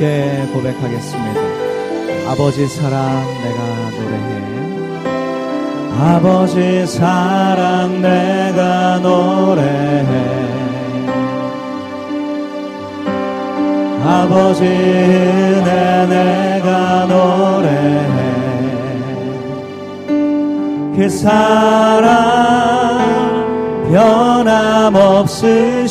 다 함께 고백하겠습니다. 아버지 사랑 내가 노래해. 아버지 사랑 내가 노래해. 아버지 은혜 내가 노래해. 그 사랑 변함없으신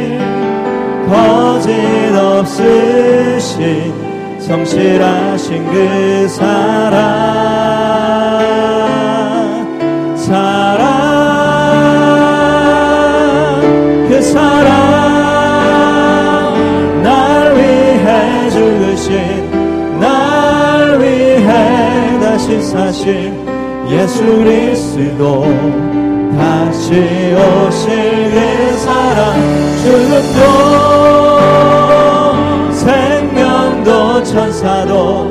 거짓 없으신 성실하신 그 사랑. 사랑. 그 사랑. 날 위해 죽으신 날 위해 다시 사신 예수 그리스도 다시 오실 그 사랑 죽음도 생명도 천사도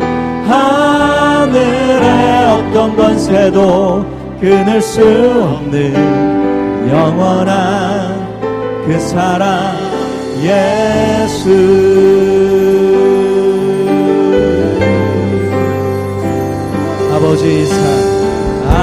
하늘의 어떤 권세도 끊을 수 없는 영원한 그 사랑 예수. 아버지 사랑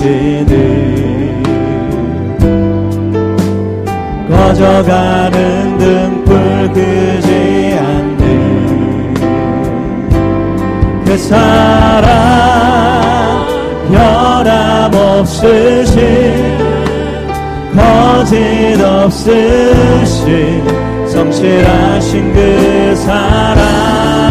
않으시는 꺼져가는 등불 끄지 않는 그 사랑 변함없으신 거짓 없으신 성실하신 그 사랑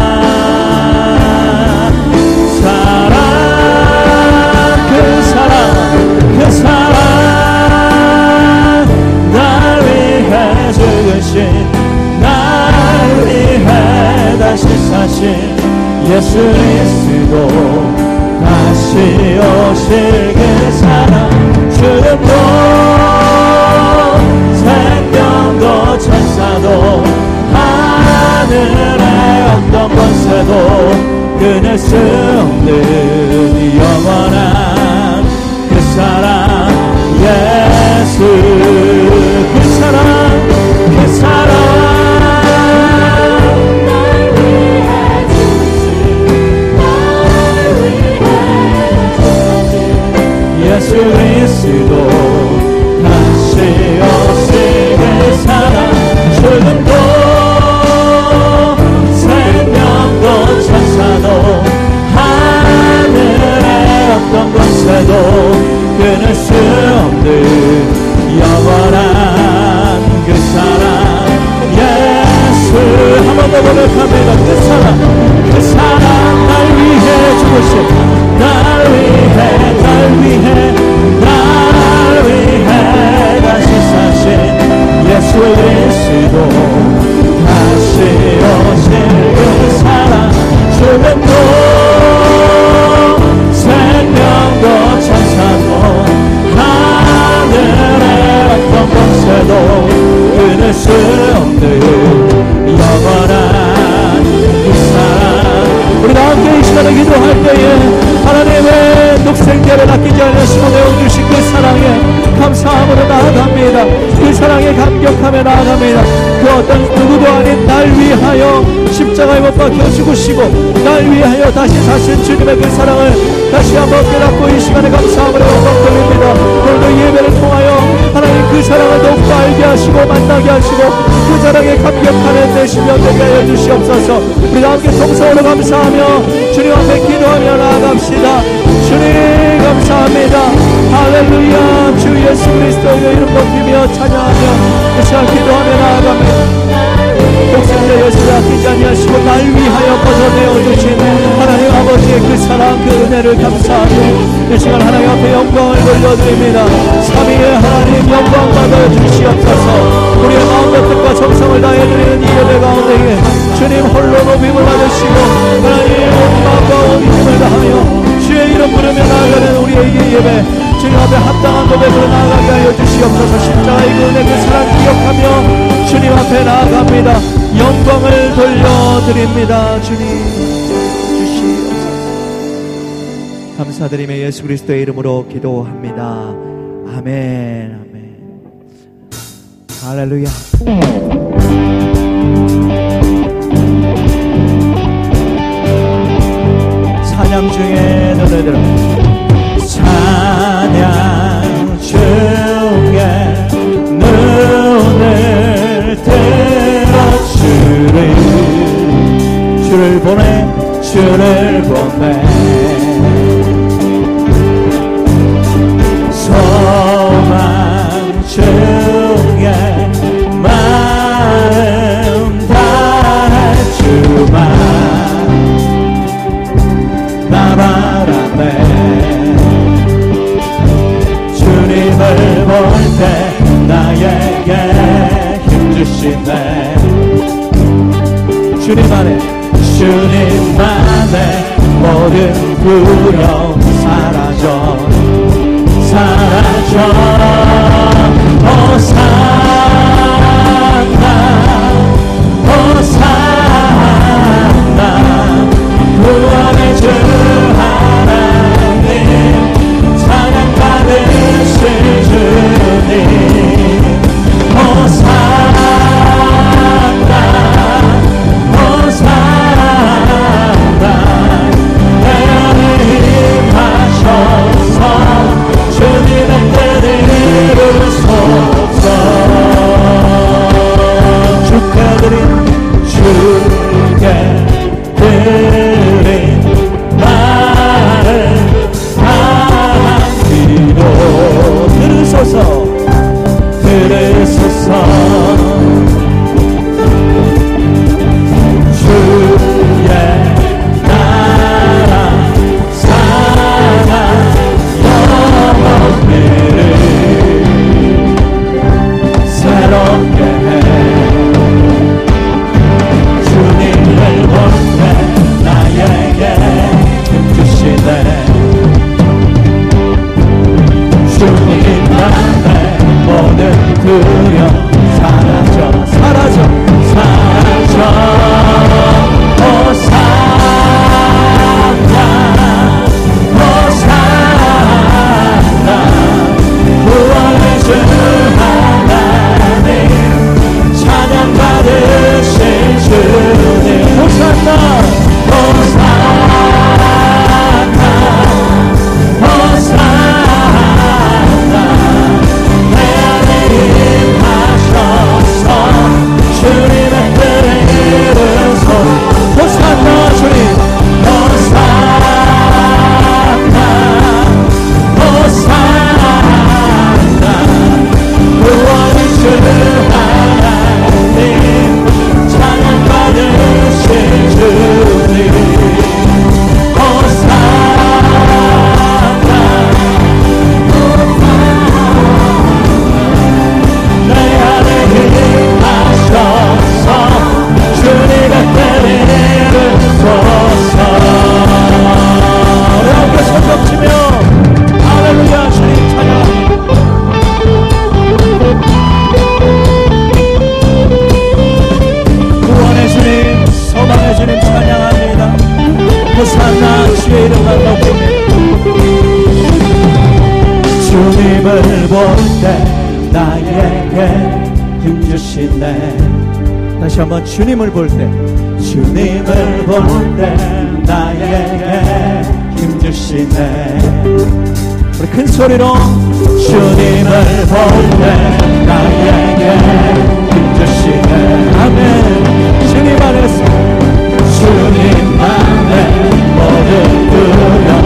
하나님의 그 사랑을 다시 한번 깨닫고 이 시간에 감사함으로 영광 돌립니다. 오늘도 예배를 통하여 하나님 그 사랑을 더욱더 알게 하시고 만나게 하시고 그 사랑에 감격하는 내 심령 되게 하여 주시옵소서 우리 함께 동서로 감사하며 주님 앞에 기도하며 나아갑시다. 주님 감사합니다. 할렐루야 주 예수 그리스도의 이름 높이며 찬양하며 그 시간 기도하며 나아갑니다. 독생자 예수를 아끼지 아니하시고 날 위하여 벗어내어 주신 하나님 아버지의 그 사랑 그 은혜를 감사하며 이 시간 하나님 앞에 영광을 돌려드립니다. 삼위의 하나님 영광 받아 주시옵소서. 우리의 마음과 뜻과 정성을 다해 드리는 이 예배 가운데에 주님 홀로 높임을 받으시고 하나님 온 마음과 온 힘을 다하며 주의 이름 부르며 나아가는 주님 앞에 합당한 고백으로 나아가게 하여 주시옵소서. 십자가의 그 은혜 그 사랑 기억하며 주님 앞에 나아갑니다. 영광을 돌려드립니다. 주님 감사드리며 예수 그리스도의 이름으로 기도합니다. 아멘 아멘. 할렐루야 모든 두려움 사라져 다시 한번 주님을 볼 때 주님을 볼 때 나에게 힘주시네. 우리 큰 소리로 주님을 볼 때 나에게 힘주시네. 아멘. 주님 안에서 주님 안에 예수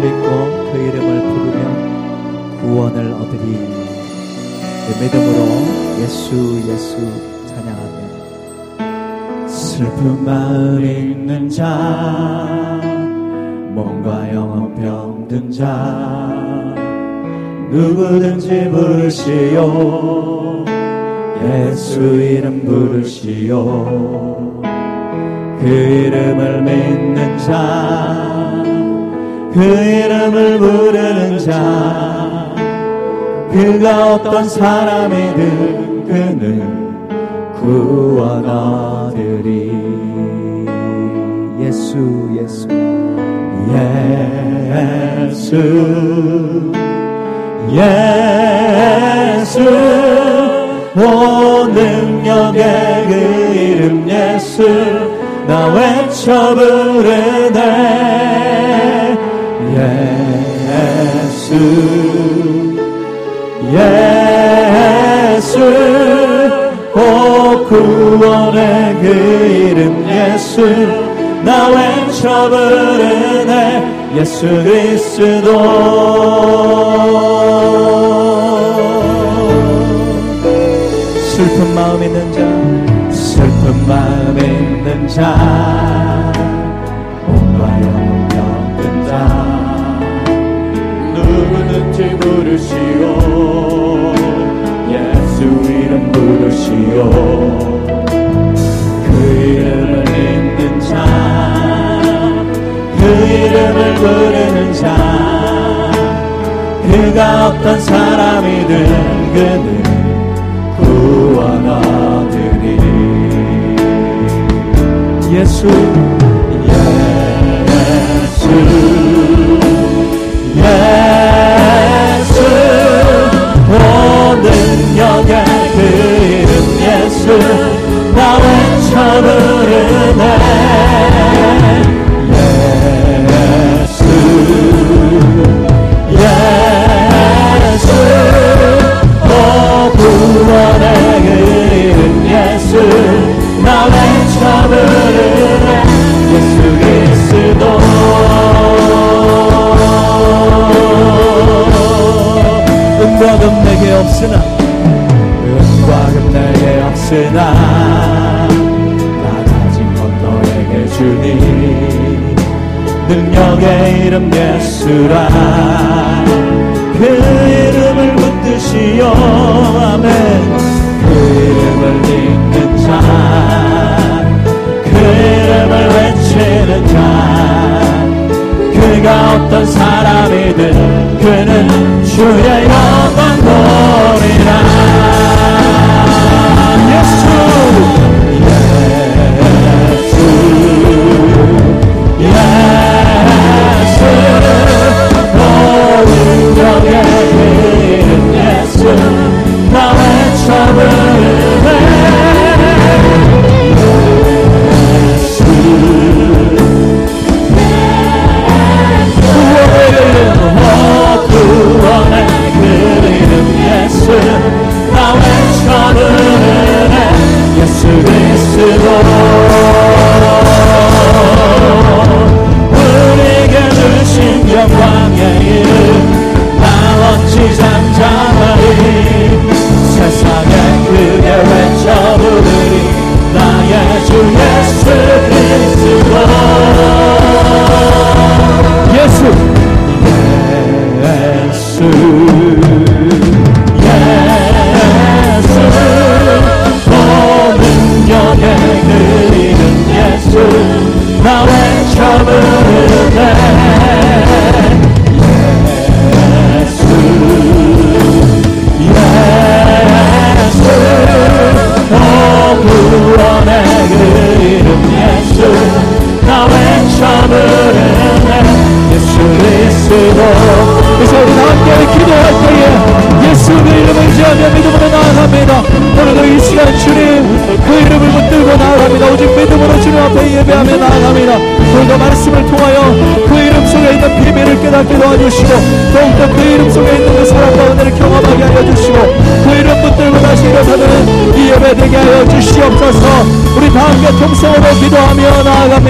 믿고 그 이름을 부르면 구원을 얻으리. 내 믿음으로 예수 예수 찬양하며 슬픈 마음 있는 자 몸과 영혼 병든 자 누구든지 부르시오. 예수 이름 부르시오. 그 이름을 믿는 자 그 이름을 부르는 자. 그가 어떤 사람이든 그는 구원 얻으리 예수 예수. 예수. 예수. 오 능력의 그 이름 예수. 나 외쳐 부르네 예수 예수 오 구원의 그 이름 예수. 나 외쳐 부르네 예수 그리스도 부르시오. 예수 이름 부르시오. 그 이름을 믿는 자그 이름을 부르는 자 그가 어떤 사람이든 그는 구원 얻으리. 예수 예수 나 외쳐 부르 붙드시오 아멘. 그 이름을 믿는 자그 이름을 외치는 자 그가 어떤 사람이든 그는 주의 영광 이름 예수 나 외쳐 부르네 예수 그리스도. 그래서 우리 다 함께 기도할 때에 예수 그 이름을 지하며 믿음으로 나아갑니다. 오늘도 이 시간 주님 그 이름을 붙들고 나아갑니다. 오직 믿음으로 주님 앞에 예배하며 나아갑니다. 오늘도 말씀을 통하여 그 이름 속에 있는 비밀을 깨닫게 도와주시고 더욱더 그 이름 속에 있는 그 사랑과 은혜를 경험하게 하여 주시고 그 이름 붙들고 다시 일어서는 이 예배 되게 하여 주시옵소서. 우리 다 함께 통성으로 기도하며 나아갑니다